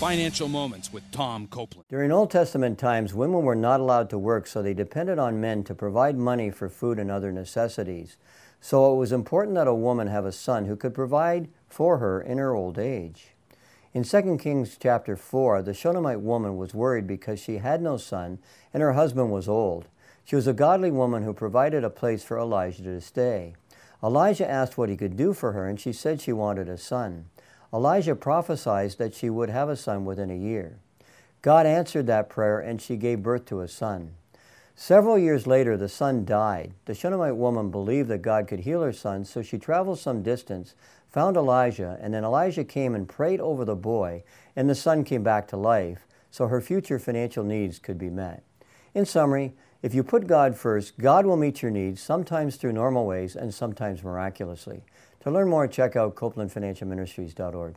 Financial Moments with Tom Copeland. During Old Testament times, women were not allowed to work, so they depended on men to provide money for food and other necessities. So it was important that a woman have a son who could provide for her in her old age. In 2 Kings chapter 4, the Shunammite woman was worried because she had no son and her husband was old. She was a godly woman who provided a place for Elisha to stay. Elisha asked what he could do for her, and she said she wanted a son. Elisha prophesied that she would have a son within a year. God answered that prayer and she gave birth to a son. Several years later, the son died. The Shunammite woman believed that God could heal her son, so she traveled some distance, found Elisha, and then Elisha came and prayed over the boy, and the son came back to life, so her future financial needs could be met. In summary, if you put God first, God will meet your needs, sometimes through normal ways and sometimes miraculously. To learn more, check out CopelandFinancialMinistries.org.